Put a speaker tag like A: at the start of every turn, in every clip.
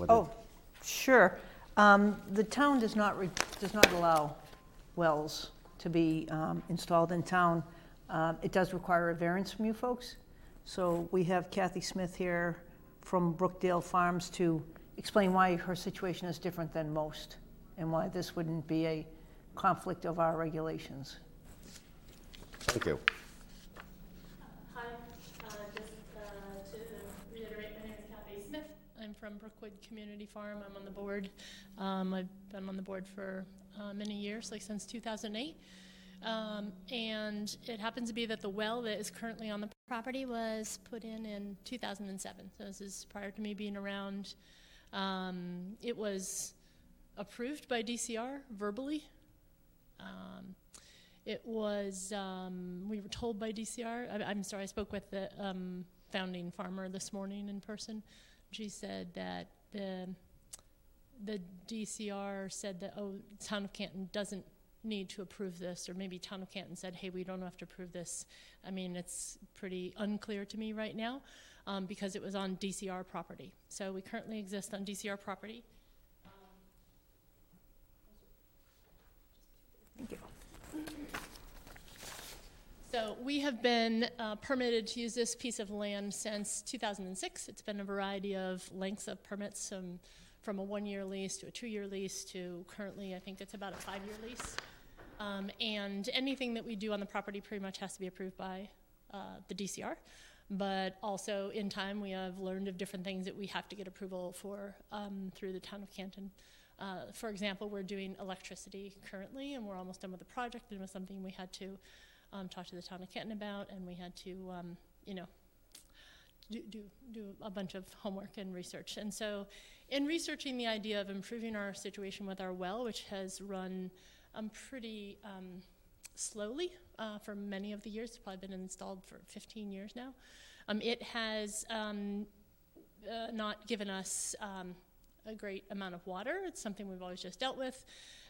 A: What
B: Oh, sure. Um, The town does not, re- does not allow wells to be um, installed in town. Uh, It does require a variance from you folks. So we have Kathy Smith here from Brookdale Farms to explain why her situation is different than most and why this wouldn't be a conflict of our regulations.
A: Thank you.
C: Hi, uh, just uh, to reiterate, my name is Kathy Smith. I'm from Brookwood Community Farm. I'm on the board. Um, I've been on the board for uh, many years, like since 2008. Um, and it happens to be that the well that is currently on the property was put in in 2007. So this is prior to me being around. Um, it was approved by DCR verbally. Um, it was, um, we were told by DCR, I, I'm sorry, I spoke with the um, founding farmer this morning in person. She said that the, the DCR said that, oh, Town of Canton doesn't need to approve this, or maybe Town of Canton said, hey, we don't have to approve this. I mean, it's pretty unclear to me right now um, because it was on DCR property. So we currently exist on DCR property.
B: Thank you.
C: So we have been uh, permitted to use this piece of land since 2006. It's been a variety of lengths of permits, um, from a one-year lease to a two-year lease to currently, I think it's about a five-year lease. Um, and anything that we do on the property pretty much has to be approved by uh, the DCR. But also, in time, we have learned of different things that we have to get approval for um, through the town of Canton. Uh, for example, we're doing electricity currently, and we're almost done with the project. And it was something we had to um, talk to the town of Canton about, and we had to, um, you know, do, do, do a bunch of homework and research. And so, in researching the idea of improving our situation with our well, which has run um, pretty um, slowly uh, for many of the years, it's probably been installed for 15 years now, um, it has um, uh, not given us um, a great amount of water. It's something we've always just dealt with.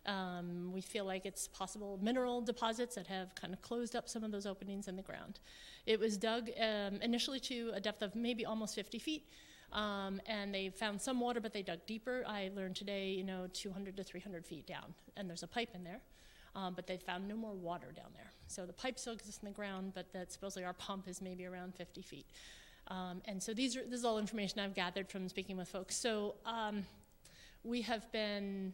C: Um, we feel like it's possible mineral deposits that have kind of closed up some of those openings in the ground. It was dug um, initially to a depth of maybe almost 50 feet, um, and they found some water, but they dug deeper. I learned today, you know, 200 to 300 feet down, and there's a pipe in there. Um, but they found no more water down there. So the pipe still exists in the ground, but that supposedly our pump is maybe around 50 feet. Um, and so these are, this is all information I've gathered from speaking with folks. So um, we have been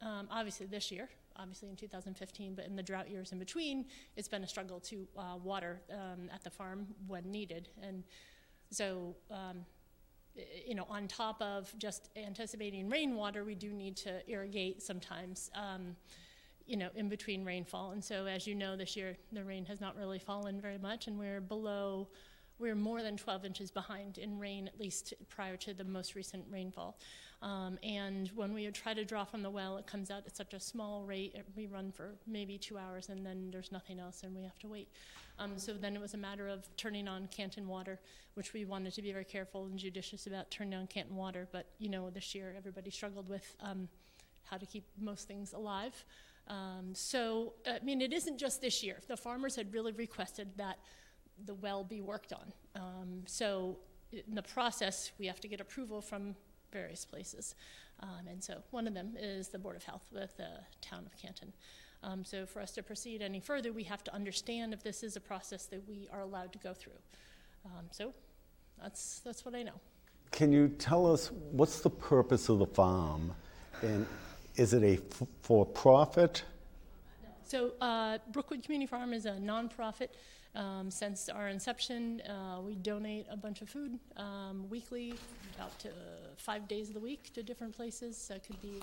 C: um, obviously this year, obviously in 2015, but in the drought years in between, it's been a struggle to uh, water um, at the farm when needed. And so, um, you know, on top of just anticipating rainwater, we do need to irrigate sometimes, um, you know, in between rainfall. And so, as you know, this year the rain has not really fallen very much, and we're below. We're more than 12 inches behind in rain, at least prior to the most recent rainfall. Um, and when we try to draw from the well, it comes out at such a small rate. We run for maybe two hours, and then there's nothing else, and we have to wait. Um, so then it was a matter of turning on Canton water, which we wanted to be very careful and judicious about turning on Canton water. But you know, this year everybody struggled with um, how to keep most things alive. Um, so I mean, it isn't just this year. The farmers had really requested that the well be worked on. Um, so in the process, we have to get approval from various places. Um, and so one of them is the Board of Health with the town of Canton. Um, so for us to proceed any further, we have to understand if this is a process that we are allowed to go through. Um, so that's, that's what I know.
A: Can you tell us what's the purpose of the farm? And is it a f- for-profit?
C: So uh, Brookwood Community Farm is a nonprofit. Um, since our inception, uh, we donate a bunch of food um, weekly, out to five days of the week to different places. So it could be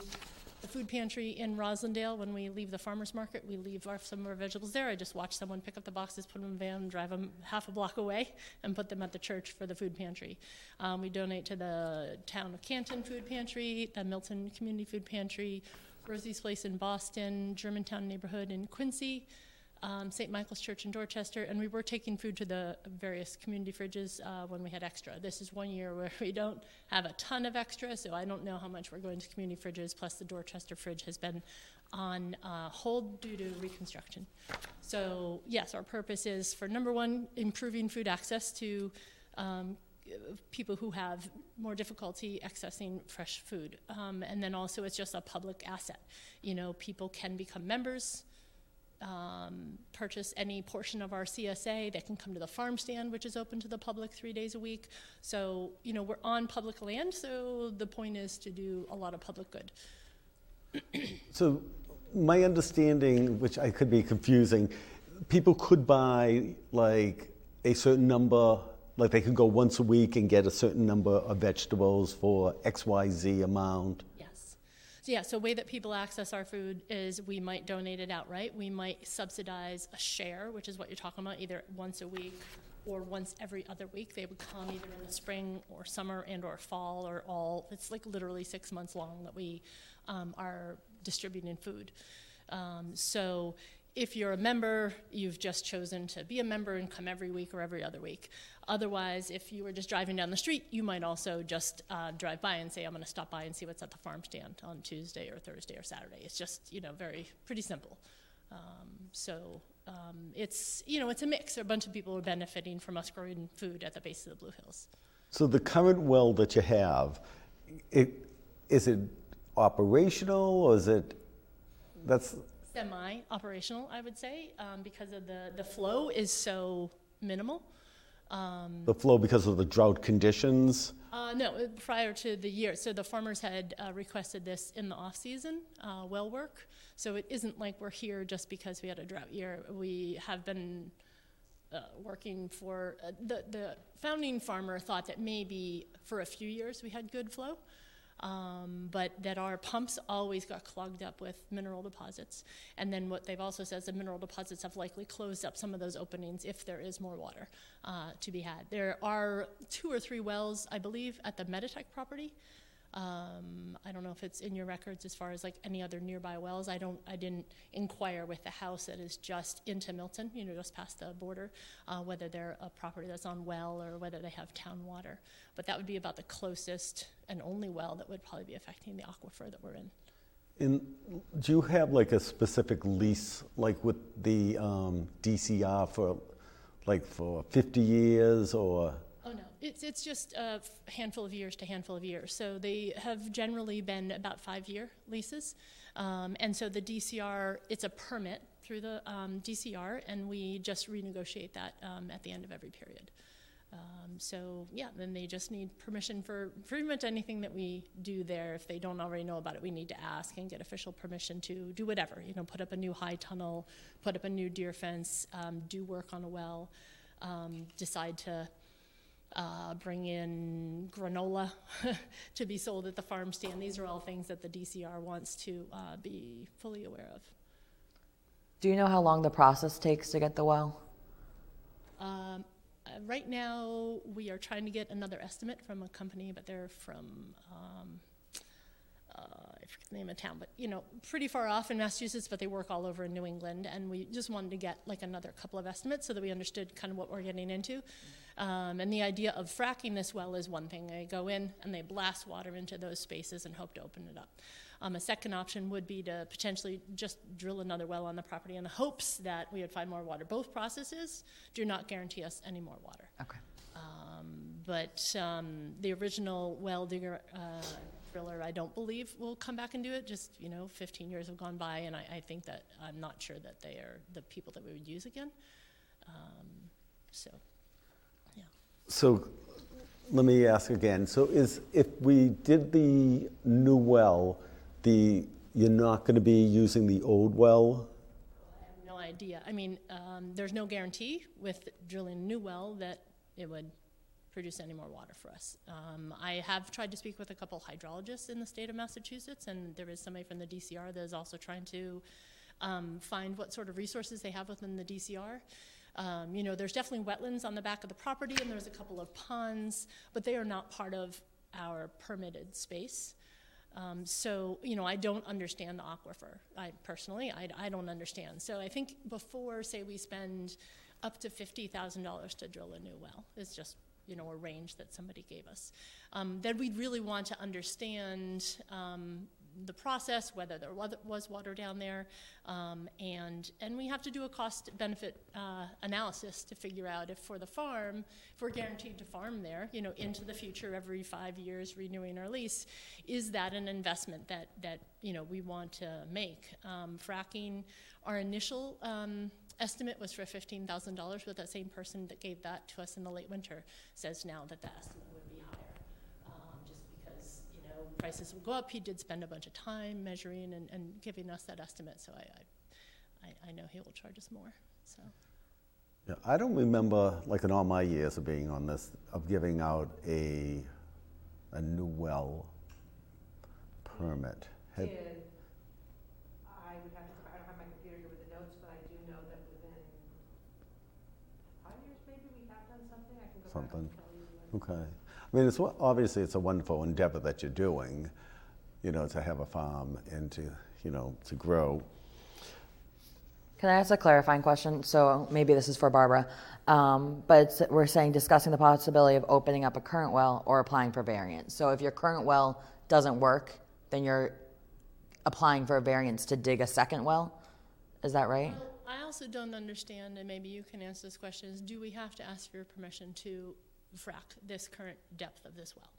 C: the food pantry in Roslindale. When we leave the farmers market, we leave our, some of our vegetables there. I just watch someone pick up the boxes, put them in a van, drive them half a block away, and put them at the church for the food pantry. Um, we donate to the town of Canton Food Pantry, the Milton Community Food Pantry, Rosie's Place in Boston, Germantown neighborhood in Quincy, um, St. Michael's Church in Dorchester, and we were taking food to the various community fridges uh, when we had extra. This is one year where we don't have a ton of extra, so I don't know how much we're going to community fridges. Plus, the Dorchester fridge has been on uh, hold due to reconstruction. So, yes, our purpose is for number one, improving food access to um, people who have more difficulty accessing fresh food. Um, and then also, it's just a public asset. You know, people can become members, um, purchase any portion of our CSA. They can come to the farm stand, which is open to the public three days a week. So, you know, we're on public land, so the point is to do a lot of public good.
A: So my understanding, which I could be confusing, people could buy like a certain number, like they could go once a week and get a certain number of vegetables for XYZ amount.
C: So yeah, so way that people access our food is we might donate it outright. We might subsidize a share, which is what you're talking about, either once a week or once every other week. They would come either in the spring or summer and or fall or all. It's like literally six months long that we um, are distributing food. Um, so if you're a member, you've just chosen to be a member and come every week or every other week. Otherwise, if you were just driving down the street, you might also just uh, drive by and say, I'm going to stop by and see what's at the farm stand on Tuesday or Thursday or Saturday. It's just, you know, very, pretty simple. Um, so um, it's, you know, it's a mix. A bunch of people are benefiting from us growing food at the base of the Blue Hills.
A: So the current well that you have, it, is it operational or is it, that's,
C: Semi-operational, I would say, um, because of the, the flow is so minimal. Um,
A: the flow because of the drought conditions?
C: Uh, no, uh, prior to the year. So the farmers had uh, requested this in the off season, uh, well work. So it isn't like we're here just because we had a drought year. We have been uh, working for uh, the the founding farmer thought that maybe for a few years we had good flow. But that our pumps always got clogged up with mineral deposits. And then what they've also said is the mineral deposits have likely closed up some of those openings if there is more water uh, to be had. There are two or three wells, I believe, at the Meditech property. Um, I don't know if it's in your records as far as like any other nearby wells. I don't. I didn't inquire with the house that is just into Milton, you know, just past the border, uh, whether they're a property that's on well or whether they have town water. But that would be about the closest and only well that would probably be affecting the aquifer that we're in.
A: And do you have like a specific lease, like with the um, DCR for, like for 50 years or?
C: It's, it's just a handful of years to handful of years. So they have generally been about five year leases. Um, and so the DCR, it's a permit through the um, DCR, and we just renegotiate that um, at the end of every period. Um, so yeah, then they just need permission for pretty much anything that we do there. If they don't already know about it, we need to ask and get official permission to do whatever. You know, put up a new high tunnel, put up a new deer fence, um, do work on a well, um, decide to uh, bring in granola to be sold at the farm stand. These are all things that the DCR wants to uh, be fully aware of.
D: Do you know how long the process takes to get the well?
C: Um, uh, right now, we are trying to get another estimate from a company, but they're from, um, uh, I forget the name of town, but you know, pretty far off in Massachusetts, but they work all over in New England. And we just wanted to get like another couple of estimates so that we understood kind of what we're getting into. Um, and the idea of fracking this well is one thing. They go in and they blast water into those spaces and hope to open it up. Um, a second option would be to potentially just drill another well on the property in the hopes that we would find more water. Both processes do not guarantee us any more water.
D: Okay.
C: Um, but um, the original well digger uh, driller, I don't believe will come back and do it. Just you know, 15 years have gone by, and I, I think that I'm not sure that they are the people that we would use again. Um, so.
A: So let me ask again. So is if we did the new well, the you're not going to be using the old well?
C: I have no idea. I mean, um, there's no guarantee with drilling a new well that it would produce any more water for us. Um, I have tried to speak with a couple hydrologists in the state of Massachusetts, and there is somebody from the DCR that is also trying to um, find what sort of resources they have within the DCR. Um, you know, there's definitely wetlands on the back of the property, and there's a couple of ponds, but they are not part of our permitted space. Um, so, you know, I don't understand the aquifer. I personally, I, I don't understand. So I think before, say, we spend up to $50,000 to drill a new well, it's just, you know, a range that somebody gave us. Um, then we'd really want to understand um, the process, whether there was water down there, um, and and we have to do a cost benefit uh, analysis to figure out if for the farm, if we're guaranteed to farm there, you know, into the future every five years, renewing our lease, is that an investment that that you know we want to make? Um, fracking, our initial. Um, estimate was for $15,000, but that same person that gave that to us in the late winter says now that the estimate would be higher. Um, just because, you know, prices will go up. He did spend a bunch of time measuring and, and giving us that estimate, so I, I, I, I know he will charge us more, so.
A: Yeah, I don't remember, like in all my years of being on this, of giving out a, a new well permit. Had-
E: did, I would have to, I don't have my computer here with the notes, but I do know that within five years maybe we have done something, I can go back
A: Something.
E: tell you. when.
A: Okay. I mean, it's, obviously, it's a wonderful endeavor that you're doing, you know, to have a farm and to, you know, to grow.
D: Can I ask a clarifying question? So maybe this is for Barbara. Um, but it's, we're saying discussing the possibility of opening up a current well or applying for variance. So if your current well doesn't work, then you're applying for a variance to dig a second well. Is that right?
C: Well, I also don't understand, and maybe you can answer this question, is do we have to ask for your permission to frack this current depth of this well?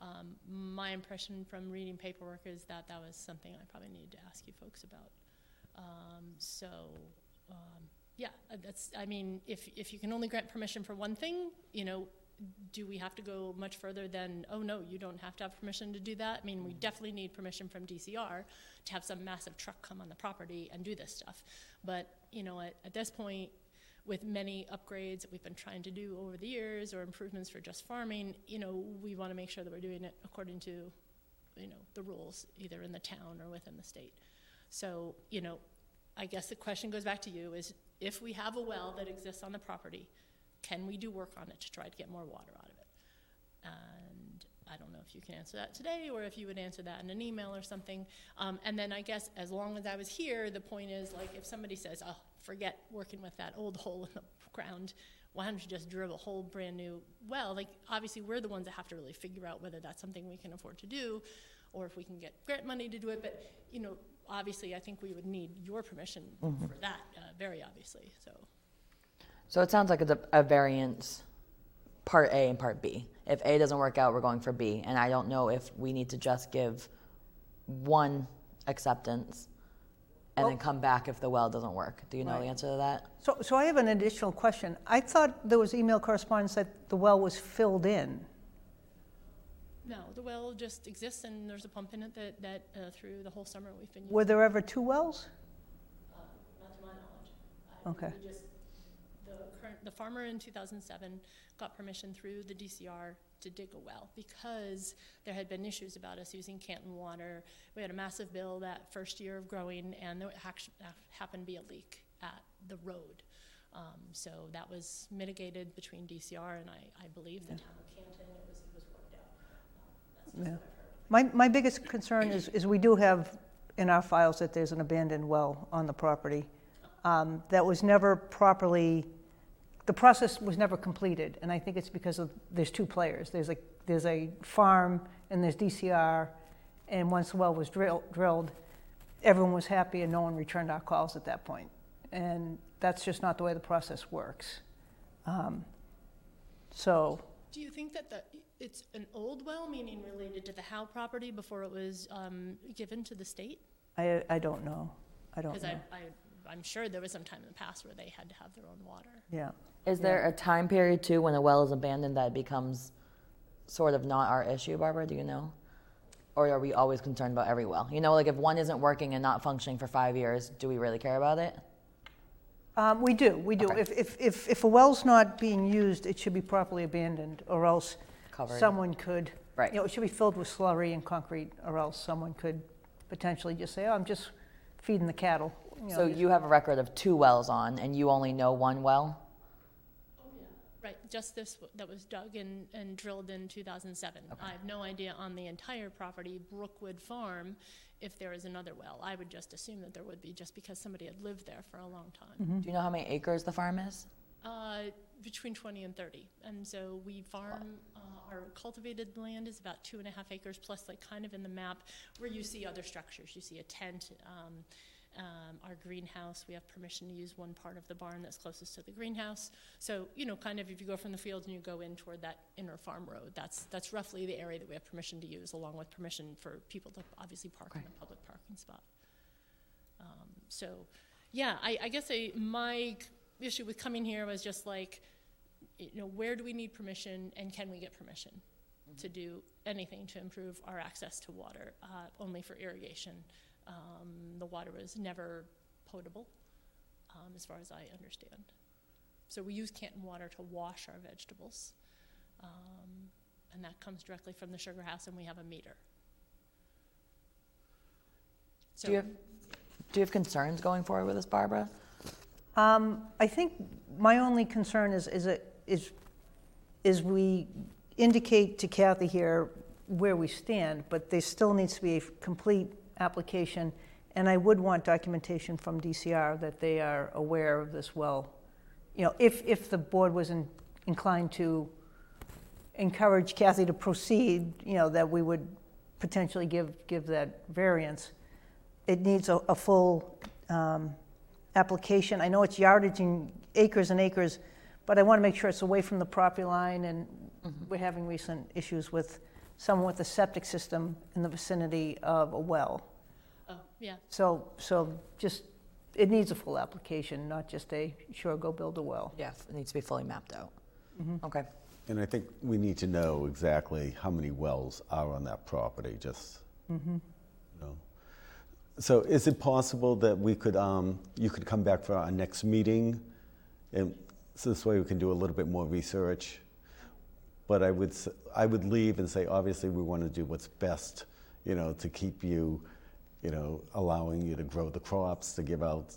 C: Um, my impression from reading paperwork is that that was something I probably needed to ask you folks about. Um, so, um, yeah, uh, that's, I mean, if, if you can only grant permission for one thing, you know, do we have to go much further than, oh, no, you don't have to have permission to do that? I mean, we definitely need permission from DCR to have some massive truck come on the property and do this stuff. But, you know, at, at this point, with many upgrades that we've been trying to do over the years or improvements for just farming, you know, we want to make sure that we're doing it according to, you know, the rules, either in the town or within the state. So, you know, I guess the question goes back to you is if we have a well that exists on the property, can we do work on it to try to get more water out of it? And I don't know if you can answer that today or if you would answer that in an email or something. Um, and then I guess as long as I was here, the point is like if somebody says, oh, forget working with that old hole in the ground, why don't you just drill a whole brand new well? Like obviously we're the ones that have to really figure out whether that's something we can afford to do or if we can get grant money to do it. But, you know, obviously I think we would need your permission for that, uh, very obviously, so.
D: So it sounds like it's a, a variance, part A and part B. If A doesn't work out, we're going for B. And I don't know if we need to just give one acceptance and then come back if the well doesn't work. Do you know the answer to that?
B: So, so I have an additional question. I thought there was email correspondence that the well was filled in.
C: No, the well just exists and there's a pump in it that, that uh, through the whole summer we've been using.
B: Were there ever two wells?
C: Not to my knowledge. I-
B: Okay.
C: We just, the current, the farmer in 2007 got permission through the DCR to dig a well because there had been issues about us using Canton water. We had a massive bill that first year of growing and there happened to be a leak at the road. Um, So that was mitigated between DCR and I, I believe the town of Canton. It was, it was worked out. Um, That's
B: Yeah.
C: what I've heard.
B: My, my biggest concern is, is we do have in our files that there's an abandoned well on the property um, that was never properly, the process was never completed, and I think it's because of, there's two players. There's a, there's a farm and there's DCR, and once the well was drill, drilled, everyone was happy and no one returned our calls at that point. And that's just not the way the process works. Um, So,
C: Do you think that the, it's an old well, meaning related to the Howe property before it was um, given to the state?
B: I, I don't know. I don't
C: Because
B: know.
C: I, I, I'm sure there was some time in the past where they had to have their own water.
B: Yeah.
D: Is there a time period too when a well is abandoned that becomes sort of not our issue, Barbara? Do you know? Or are we always concerned about every well? You know, like if one isn't working and not functioning for five years, do we really care about it?
B: Um, we do, we do.
D: Okay.
B: If, if, if, if a well's not being used, it should be properly abandoned, or else
D: Covered.
B: someone could,
D: Right.
B: you know, it should be filled with slurry and concrete, or else someone could potentially just say, oh, I'm just feeding the cattle. you know,
D: So you have a record of two wells on, and you only know one well.
C: Right, just this w- that was dug and, and drilled in 2007. I have no idea on the entire property, Brookwood Farm, if there is another well. I would just assume that there would be, just because somebody had lived there for a long time.
B: Mm-hmm.
D: Do you know how many acres the farm is?
C: Uh, between 20 and 30. And so we farm, uh, our cultivated land is about two and a half acres, plus like kind of in the map where you see other structures. You see a tent, um, um, our greenhouse, we have permission to use one part of the barn that's closest to the greenhouse. So, you know, kind of if you go from the fields and you go in toward that inner farm road, that's, that's roughly the area that we have permission to use, along with permission for people to obviously park in a public parking spot. Um, so, yeah, I, I guess I, my issue with coming here was just like, you know, where do we need permission and can we get permission to do anything to improve our access to water, uh, only for irrigation? Um, the water was never potable, um, as far as I understand. So we use Canton water to wash our vegetables. Um, and that comes directly from the sugar house and we have a meter. So.
D: Do you have, do you have concerns going forward with this, Barbara?
B: Um, I think my only concern is, is, it, is, is we indicate to Kathy here where we stand, but there still needs to be a complete application, and I would want documentation from DCR that they are aware of this well. You know, if, if the board was in- inclined to encourage Kathy to proceed, you know, that we would potentially give, give that variance. It needs a, a full um, application. I know it's yardage in acres and acres, but I want to make sure it's away from the property line, and we're having recent issues with someone with a septic system in the vicinity of a well.
C: Oh, yeah,
B: So, so just, it needs a full application, not just a, sure, go build a well.
D: Yeah, it needs to be fully mapped out. Okay.
A: And I think we need to know exactly how many wells are on that property, just, you know. So is it possible that we could, um, you could come back for our next meeting? And so this way we can do a little bit more research? But I would, s- I would leave and say, obviously, we want to do what's best, you know, to keep you, you know, allowing you to grow the crops, to give out,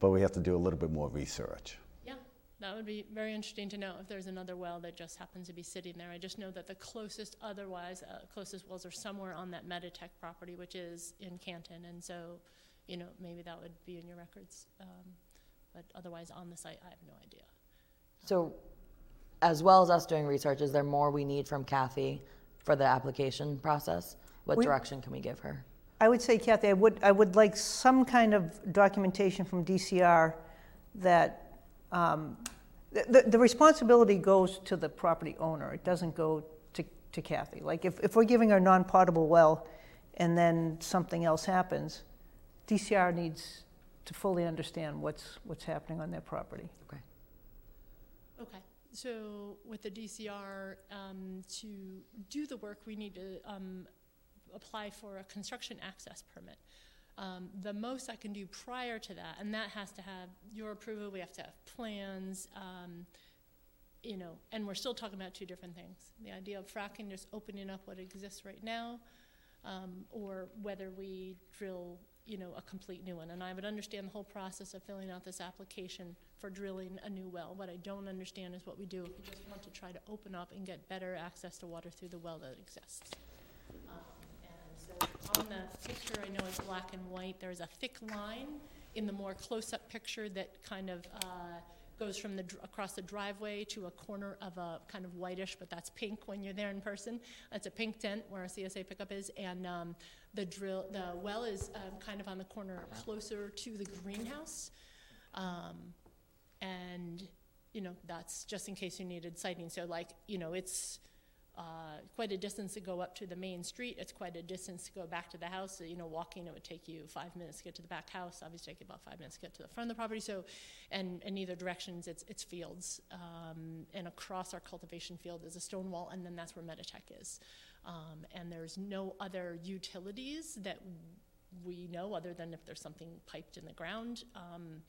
A: but we have to do a little bit more research.
C: yeah, that would be very interesting to know if there's another well that just happens to be sitting there. I just know that the closest, otherwise, uh, closest wells are somewhere on that Meditech property, which is in Canton, and so, you know, maybe that would be in your records. Um, but otherwise, on the site, I have no idea.
D: So, as well as us doing research, is there more we need from Kathy for the application process? What
B: We-
D: direction can we give her?
B: I would say, Kathy, I would, I would like some kind of documentation from DCR that, um, the, the- the responsibility goes to the property owner. It doesn't go to, to Kathy. Like, if, if we're giving her a non-potable well and then something else happens, DCR needs to fully understand what's, what's happening on their property.
D: Okay.
C: Okay, so with the DCR, um, to do the work, we need to, um, apply for a construction access permit. Um, the most I can do prior to that, and that has to have your approval, we have to have plans, um, you know, and we're still talking about two different things. The idea of fracking, just opening up what exists right now, um, or whether we drill, you know, a complete new one. And I would understand the whole process of filling out this application for drilling a new well. What I don't understand is what we do if we just want to try to open up and get better access to water through the well that exists. Um, And so on the picture, I know it's black and white, there's a thick line in the more close-up picture that kind of uh, goes from the, across the driveway to a corner of a kind of whitish, but that's pink when you're there in person. That's a pink tent where a CSA pickup is, and um, the drill, the well is um, kind of on the corner closer to the greenhouse. Um, and, you know, that's just in case you needed sighting. So like, you know, it's uh, quite a distance to go up to the main street. It's quite a distance to go back to the house. So, you know, walking, it would take you five minutes to get to the back house. Obviously, take about five minutes to get to the front of the property. So, and in either directions, it's, it's fields. Um, and across our cultivation field is a stone wall, and then that's where Meditech is. Um, and there's no other utilities that we know other than if there's something piped in the ground. Um,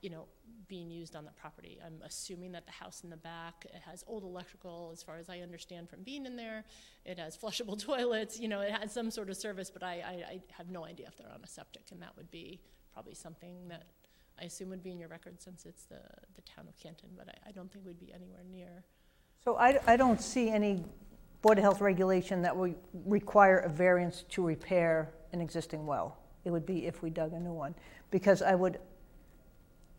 C: you know, being used on the property. I'm assuming that the house in the back, it has old electrical, as far as I understand from being in there. It has flushable toilets, you know, it has some sort of service, but I, I, I have no idea if they're on a septic, and that would be probably something that I assume would be in your record since it's the, the town of Canton, but I, I don't think we'd be anywhere near.
B: So I, I don't see any Board of Health regulation that would require a variance to repair an existing well. It would be if we dug a new one. Because I would,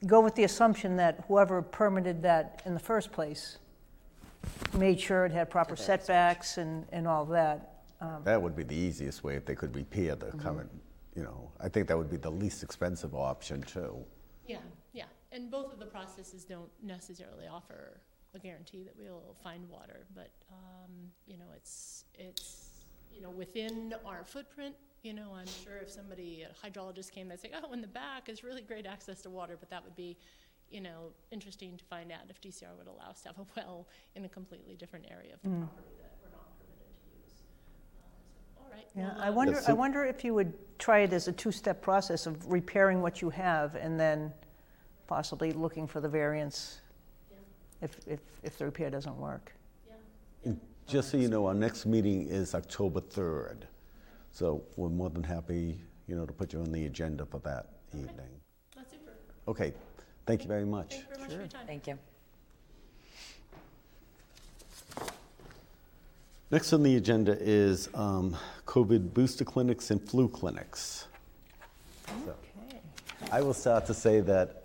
B: go with the assumption that whoever permitted that in the first place made sure it had proper setbacks and, and all that. Um,
A: That would be the easiest way if they could repair the current, you know, I think that would be the least expensive option too.
C: Yeah, yeah. And both of the processes don't necessarily offer a guarantee that we'll find water, but, um, you know, it's, it's, you know, within our footprint, you know, I'm sure if somebody, a hydrologist came, they'd say, oh, in the back is really great access to water, but that would be, you know, interesting to find out if DCR would allow us to have a well in a completely different area of the property that we're not permitted to use. Uh, so, All right.
B: Yeah,
C: well,
B: I
C: uh,
B: wonder, I
A: so-
B: wonder if you would try it as a two-step process of repairing what you have and then possibly looking for the variance
C: Yeah.
B: if, if, if the repair doesn't work.
C: Yeah.
A: And Just so you know, our next meeting is October 3rd. So we're more than happy, you know, to put you on the agenda for that evening.
C: That's super.
A: Okay, thank you very much.
C: Thank you very much for your time.
D: Thank you.
A: Next on the agenda is um, COVID booster clinics and flu clinics. So,
B: Okay.
A: I will start to say that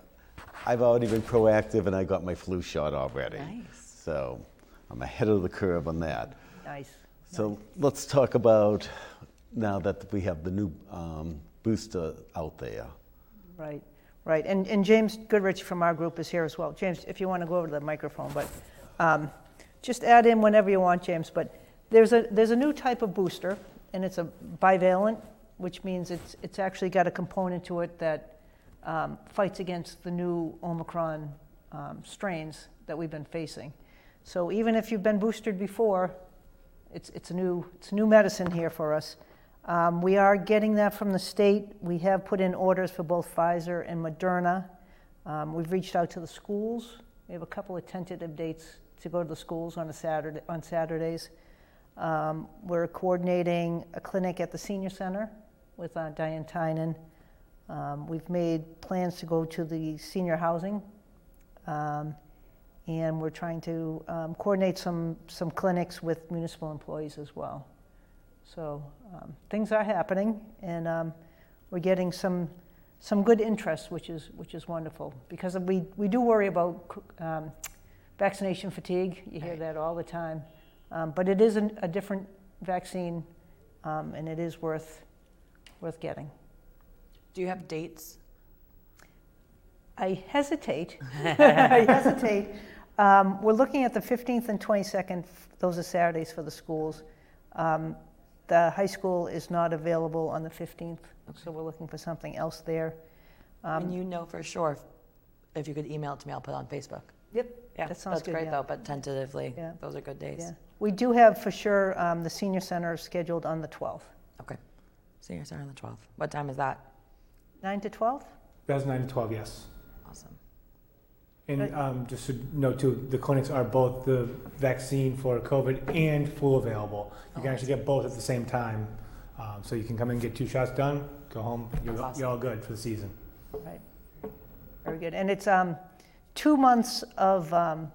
A: I've already been proactive and I got my flu shot already.
B: Nice.
A: So I'm ahead of the curve on that.
B: Nice.
A: So let's talk about now that we have the new um, booster out there.
B: Right, right. And, and James Goodrich from our group is here as well. James, if you want to go over to the microphone, but um, just add in whenever you want, James. But there's a, there's a new type of booster, and it's a bivalent, which means it's, it's actually got a component to it that um, fights against the new Omicron um, strains that we've been facing. So even if you've been boosted before, it's, it's, a new, it's a new medicine here for us. Um, we are getting that from the state. We have put in orders for both Pfizer and Moderna. Um, we've reached out to the schools. We have a couple of tentative dates to go to the schools on, a Saturday, on Saturdays. Um, we're coordinating a clinic at the senior center with uh, Diane Tynan. Um, we've made plans to go to the senior housing. Um, and we're trying to um, coordinate some, some clinics with municipal employees as well. So um, things are happening, and um, we're getting some, some good interest, which is, which is wonderful. Because we, we do worry about um, vaccination fatigue. You hear that all the time. Um, but it is an, a different vaccine, um, and it is worth, worth getting.
D: Do you have dates?
B: I hesitate. I hesitate. Um, we're looking at the 15th and 22nd. Those are Saturdays for the schools. Um, the high school is not available on the 15th, so we're looking for something else there. Um,
D: and you know for sure if, if you could email it to me, I'll put it on Facebook.
B: Yep,
D: Yeah,
B: that sounds
D: that's
B: good.
D: great
B: yeah.
D: though. But tentatively,
B: Yeah.
D: those are good days.
B: Yeah. We do have for sure um, the senior center scheduled on the 12th.
D: Okay. Senior center on the 12th. What time is that?
B: 9 to 12?
F: That's nine to twelve, yes. And um, just to note too, the clinics are both the vaccine for COVID and flu available. You can actually get both at the same time. Um, so you can come and get two shots done, go home, you're,
D: That's
F: you're all good for the season.
B: Right. Very good. And it's um, two months of, um,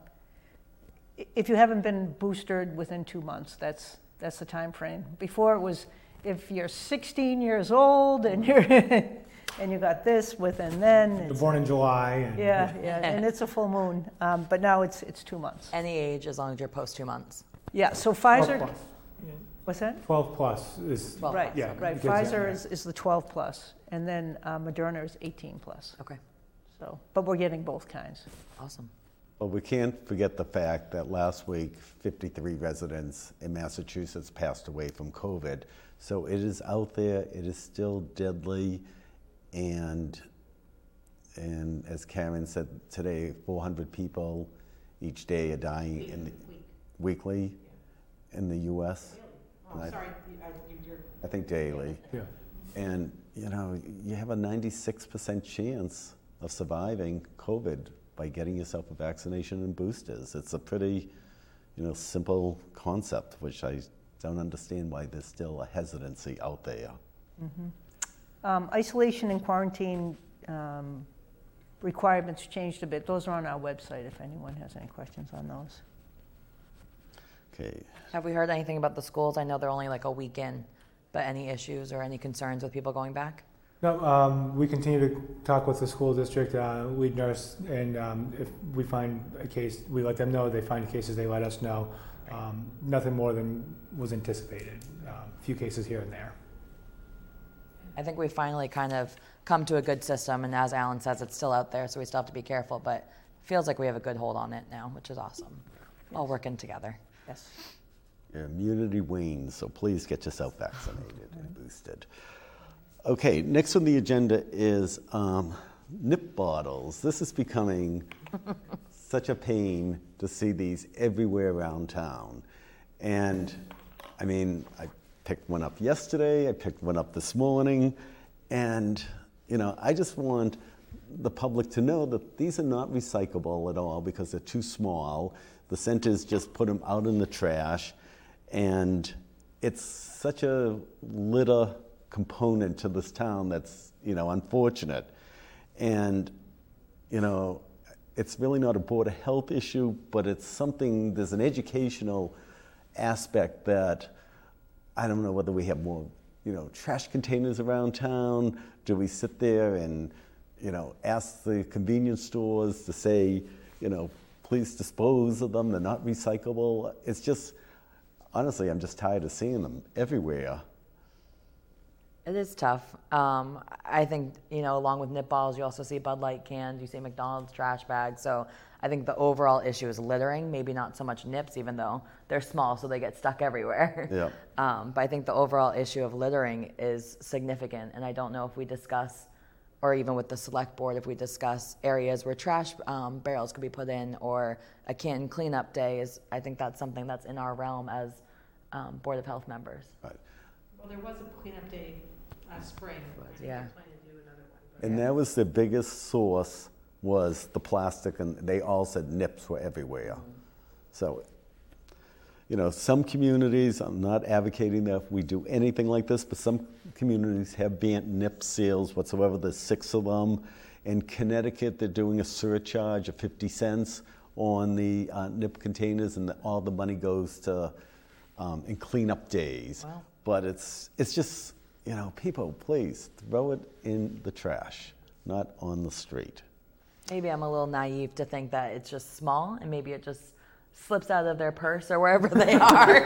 B: i- if you haven't been boosted within two months, that's, that's the time frame. Before it was, if you're 16 years old and you're, and you got this within then.
F: You're
B: it's-
F: born in July and.
B: Yeah, yeah, and it's a full moon. Um, But now it's, it's two months.
D: Any age as long as you're post two months.
B: Yeah, so
F: 12
B: Pfizer,
F: plus.
B: what's that?
F: Twelve plus is,
D: 12
B: Right,
D: plus,
F: yeah.
D: okay.
B: right.
F: it gives that,
B: Pfizer is, is the 12 plus, and then uh, Moderna is 18 plus.
D: Okay.
B: So, but we're getting both kinds.
D: Awesome.
A: But we can't forget the fact that last week, 53 residents in Massachusetts passed away from COVID. So it is out there, it is still deadly, and, and as Karen said today, 400 people each day are dying in the, weekly in the US. And I-
E: Sorry, I- you're,
A: I think daily.
F: Yeah.
A: And, you know, you have a 96% chance of surviving COVID by getting yourself a vaccination and boosters. It's a pretty, you know, simple concept, which I don't understand why there's still a hesitancy out there. Mm-hmm.
B: Um, Isolation and quarantine um, requirements changed a bit. Those are on our website if anyone has any questions on those.
A: Okay.
D: Have we heard anything about the schools? I know they're only like a week in, but any issues or any concerns with people going back?
F: No, um, we continue to talk with the school district, uh, lead nurse, and um, if we find a case, we let them know. They find cases, they let us know. Um, nothing more than was anticipated. A few cases here and there.
D: I think we finally kind of come to a good system, and as Alan says, it's still out there, so we still have to be careful, but it feels like we have a good hold on it now, which is awesome. All working together.
B: Yes.
A: Your immunity wanes, so please get yourself vaccinated and boosted. Okay, next on the agenda is um, nip bottles. This is becoming such a pain to see these everywhere around town. And I mean, I picked one up yesterday, I picked one up this morning, and you know, I just want the public to know that these are not recyclable at all because they're too small. The centers just put them out in the trash, and it's such a litter component to this town that's you know unfortunate, and you know it's really not a board of health issue, but it's something. There's an educational aspect that I don't know whether we have more you know trash containers around town. Do we sit there and you know ask the convenience stores to say you know please dispose of them? They're not recyclable. It's just honestly, I'm just tired of seeing them everywhere.
D: It is tough. Um, I think, you know, along with nip balls, you also see Bud Light cans, you see McDonald's trash bags. So I think the overall issue is littering, maybe not so much nips, even though they're small, so they get stuck everywhere.
A: Yeah.
D: Um, but I think the overall issue of littering is significant. And I don't know if we discuss, or even with the select board, if we discuss areas where trash um, barrels could be put in or a can cleanup day is, I think that's something that's in our realm as um, Board of Health members.
A: Right.
E: Well, there was a cleanup day last spring. I think
D: yeah.
E: to do another one. but-
A: And that was the biggest source was the plastic, and they all said nips were everywhere. So, you know, some communities, I'm not advocating that we do anything like this, but some communities have banned nip seals whatsoever. There's six of them. In Connecticut, they're doing a surcharge of 50 cents on the uh, nip containers, and all the money goes to um, in cleanup days.
D: Wow.
A: But it's it's just you know, people, please throw it in the trash, not on the street.
D: Maybe I'm a little naive to think that it's just small and maybe it just slips out of their purse or wherever they are.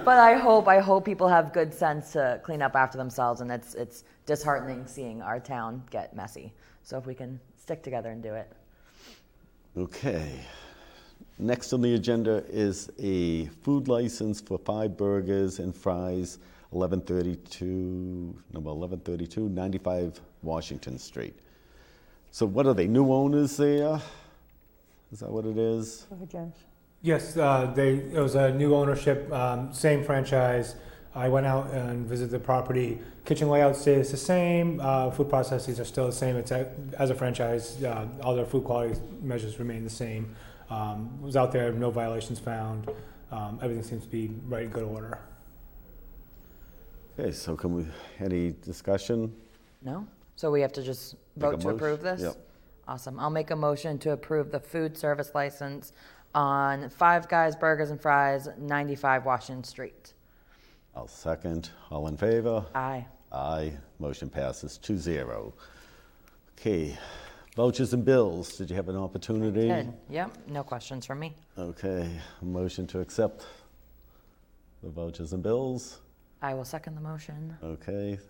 D: but I hope I hope people have good sense to clean up after themselves and it's it's disheartening seeing our town get messy. So if we can stick together and do it.
A: Okay. Next on the agenda is a food license for five burgers and fries, 1132, number 1132, 95 Washington Street. So what are they, new owners there? Is that what it is?
B: Go ahead, James.
F: Yes, uh, they, it was a new ownership, um, same franchise. I went out and visited the property. Kitchen layout stays the same. Uh, food processes are still the same. It's a, as a franchise, uh, all their food quality measures remain the same. Um, was out there, no violations found. Um, everything seems to be right in good order.
A: Okay, so can we, any discussion?
D: No? So we have to just
A: Make a
D: vote to
A: motion?
D: approve this?
A: Yep.
D: Awesome. I'll make a motion to approve the food service license on Five Guys Burgers and Fries, 95 Washington Street.
A: I'll second. All in favor?
D: Aye.
A: Aye. Motion passes 2-0. Okay, vouchers and bills. Did you have an opportunity?
D: Good. Yep, no questions from me.
A: Okay, motion to accept the vouchers and bills.
D: I will second the motion.
A: Okay,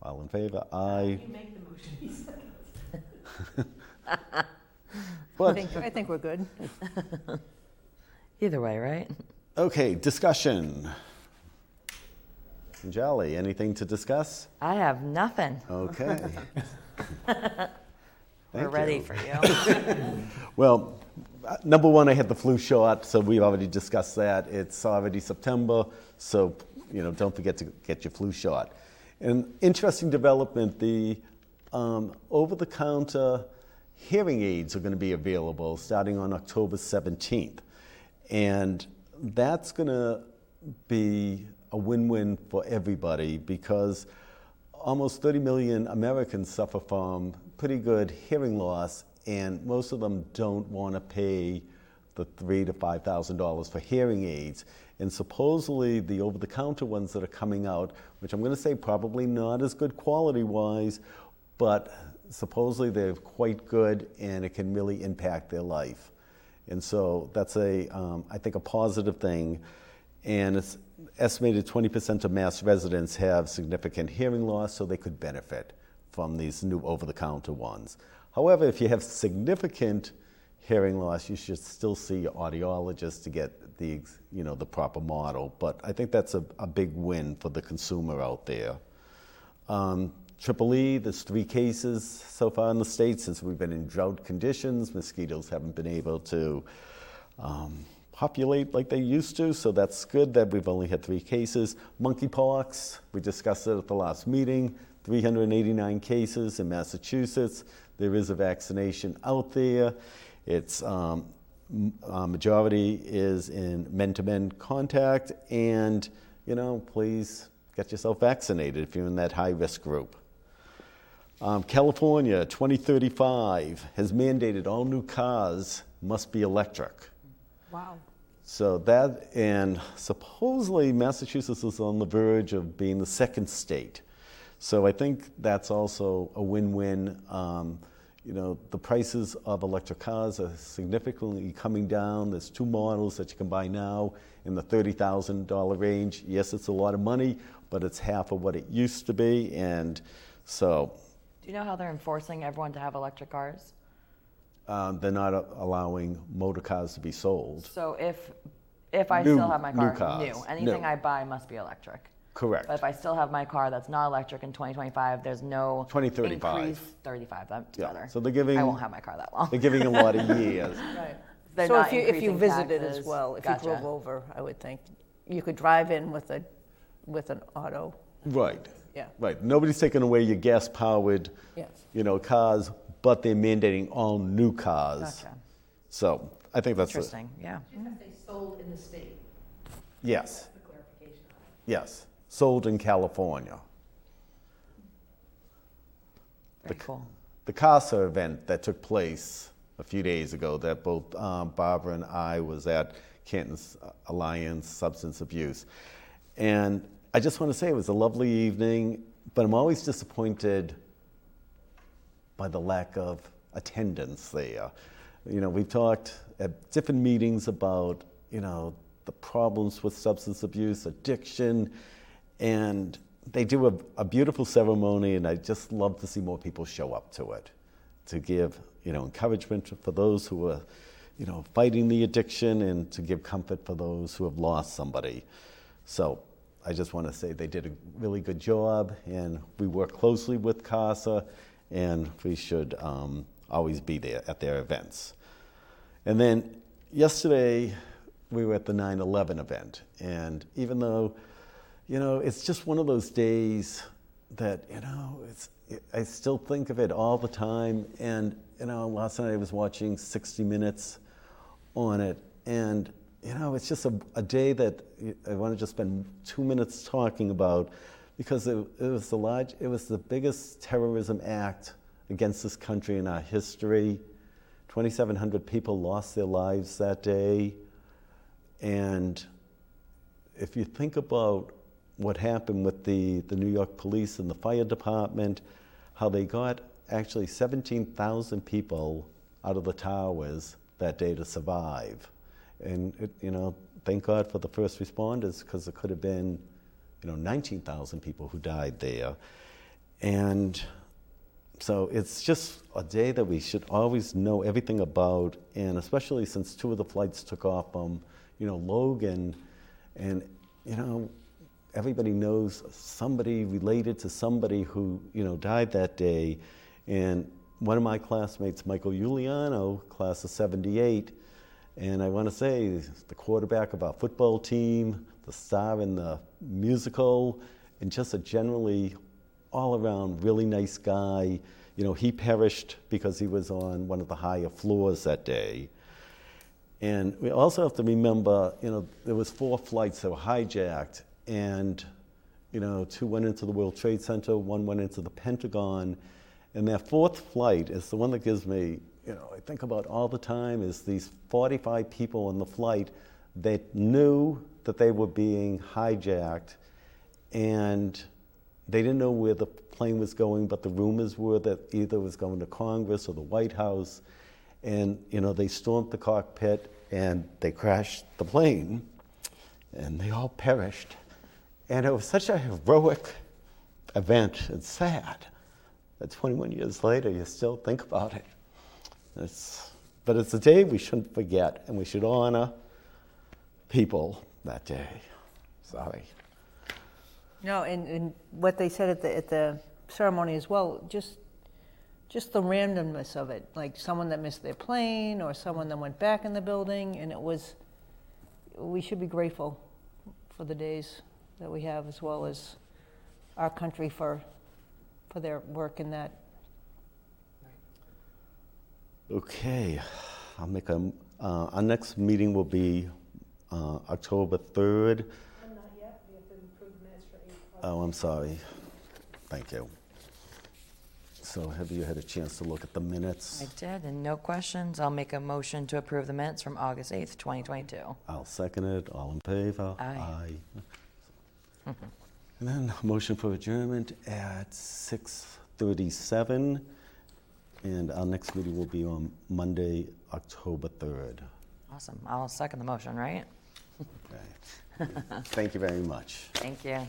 A: all in favor? Aye.
E: You make the motion, he said.
B: I
A: But,
B: think, I think we're good.
D: Either way, right?
A: okay, discussion. Jolly, anything to discuss?
D: I have nothing.
A: Okay.
D: We're
A: Thank
D: ready
A: you.
D: for you.
A: Well, uh, number one, I had the flu shot, so we've already discussed that. It's already September, so you know, don't forget to get your flu shot. An interesting development: the um, over-the-counter hearing aids are going to be available starting on October 17th, and that's going to be a win-win for everybody because almost 30 million Americans suffer from pretty good hearing loss, and most of them don't want to pay the three to five thousand dollars for hearing aids. And supposedly, the over the counter ones that are coming out, which I'm going to say probably not as good quality wise, but supposedly they're quite good and it can really impact their life. And so that's a, um, I think, a positive thing. And it's estimated 20% of mass residents have significant hearing loss, so they could benefit from these new over the counter ones. However, if you have significant hearing loss, you should still see your audiologist to get the, you know, the proper model. But I think that's a, a big win for the consumer out there. Um, Triple E, there's three cases so far in the state since we've been in drought conditions. Mosquitoes haven't been able to um, populate like they used to, so that's good that we've only had three cases. Monkeypox, we discussed it at the last meeting, 389 cases in Massachusetts. There is a vaccination out there. Its um, uh, majority is in men-to-men contact, and you know, please get yourself vaccinated if you're in that high-risk group. Um, California 2035 has mandated all new cars must be electric.
B: Wow.
A: So that, and supposedly Massachusetts is on the verge of being the second state. So I think that's also a win win. Um, you know, the prices of electric cars are significantly coming down. There's two models that you can buy now in the $30,000 range. Yes, it's a lot of money, but it's half of what it used to be. And so
D: Do you know how they're enforcing everyone to have electric cars?
A: um, they're not a- allowing motor cars to be sold.
D: So if if I
A: New-
D: still have my
A: new
D: car
A: cars,
D: new, anything
A: new.
D: I buy must be electric.
A: Correct.
D: But if I still have my car that's not electric in 2025, there's no
A: 2035.
D: increase. 35, that's
A: Yeah,
D: better.
A: so they're giving-
D: I won't have my car that long.
A: They're giving a lot of years.
B: Right.
D: They're
B: So
D: not
B: if you, if you
D: increasing
B: visited as well, if
D: Gotcha.
B: you drove over, I would think, you could drive in with a, with an auto,
A: Right.
B: yeah.
A: Right. Nobody's taking away your gas powered,
B: Yes.
A: you know, cars, but they're mandating all new cars.
D: Gotcha.
A: So I think that's a-
D: Interesting. Yeah.
E: Just have to say sold in the state,
A: yes,
E: clarification
A: yes. Sold in California.
D: Very cool.
A: The CASA event that took place a few days ago that both um, Barbara and I was at Canton's Alliance Substance Abuse. And I just want to say it was a lovely evening, but I'm always disappointed by the lack of attendance there. You know, we've talked at different meetings about, you know, the problems with substance abuse, addiction, and they do a, a beautiful ceremony, and I just love to see more people show up to it to give, you know, encouragement for those who are, you know, fighting the addiction and to give comfort for those who have lost somebody. So I just want to say they did a really good job, and we work closely with CASA, and we should um, always be there at their events. And then yesterday, we were at the 9 11 event, and even though, you know, it's just one of those days that, you know, it's, I still think of it all the time. And, you know, last night I was watching 60 Minutes on it, and, you know, it's just a, a day that I want to just spend two minutes talking about because it, it was the large, it was the biggest terrorism act against this country in our history. 2,700 people lost their lives that day. And if you think about what happened with the, the New York police and the fire department, how they got actually 17,000 people out of the towers that day to survive. And, it, you know, thank God for the first responders because it could have been, you know, 19,000 people who died there. And so it's just a day that we should always know everything about, and especially since two of the flights took off from, you know, Logan, and you know, everybody knows somebody related to somebody who you know died that day, and one of my classmates, Michael Giuliano, class of '78, and I want to say the quarterback of our football team, the star in the musical, and just a generally all around really nice guy. You know, he perished because he was on one of the higher floors that day. And we also have to remember, you know, there was four flights that were hijacked, and you know, two went into the World Trade Center, one went into the Pentagon, and that fourth flight is the one that gives me, you know, I think about all the time is these 45 people on the flight they knew that they were being hijacked, and they didn't know where the plane was going, but the rumors were that either it was going to Congress or the White House. And, you know, they stormed the cockpit and they crashed the plane, and they all perished. And it was such a heroic event. It's sad that 21 years later you still think about it. It's, but it's a day we shouldn't forget, and we should honor people that day. Sorry.
B: No, and, and what they said at the, at the ceremony as well, just, just the randomness of it, like someone that missed their plane or someone that went back in the building, and it was, we should be grateful for the days that we have as well as our country for, for their work in that.
A: Okay, I'll make a, uh, our next meeting will be uh, October 3rd.
E: I'm not yet, we have to approve the minutes for eight.
A: Oh, I'm sorry. Thank you. So have you had a chance to look at the minutes?
D: I did, and no questions. I'll make a motion to approve the minutes from August 8th, 2022.
A: I'll second it. All in favor?
D: Aye.
A: Aye. Mm-hmm. And then motion for adjournment at 6:37. And our next meeting will be on Monday, October 3rd.
D: Awesome. I'll second the motion, right?
A: Okay. Thank you very much.
D: Thank you.